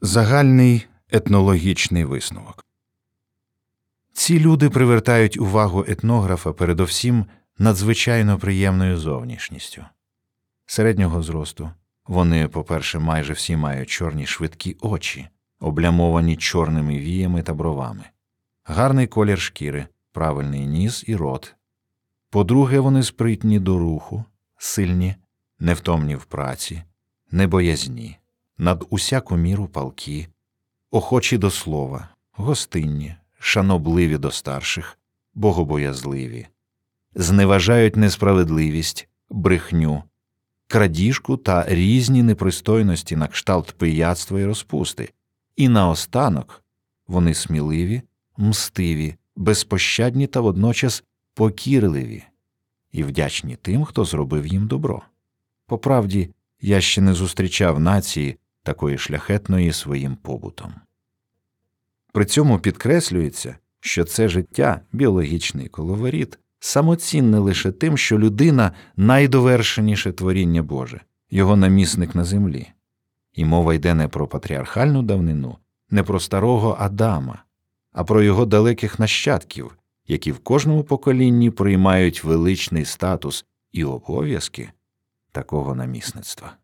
Загальний етнологічний висновок. Ці люди привертають увагу етнографа передовсім надзвичайно приємною зовнішністю. Середнього зросту вони, по-перше, майже всі мають чорні швидкі очі, облямовані чорними віями та бровами, гарний колір шкіри, правильний ніс і рот. По-друге, вони спритні до руху, сильні, невтомні в праці, небоязні, над усяку міру палкі, охочі до слова, гостинні, шанобливі до старших, богобоязливі, зневажають несправедливість, брехню, крадіжку та різні непристойності на кшталт пияцтва і розпусти, і наостанок вони сміливі, мстиві, безпощадні та водночас покірливі і вдячні тим, хто зробив їм добро. Поправді, я ще не зустрічав нації такої шляхетної своїм побутом. При цьому підкреслюється, що це життя, біологічний коловоріт, самоцінне лише тим, що людина найдовершеніше творіння Боже, його намісник на землі. І мова йде не про патріархальну давнину, не про старого Адама, а про його далеких нащадків, які в кожному поколінні приймають величний статус і обов'язки такого намісництва.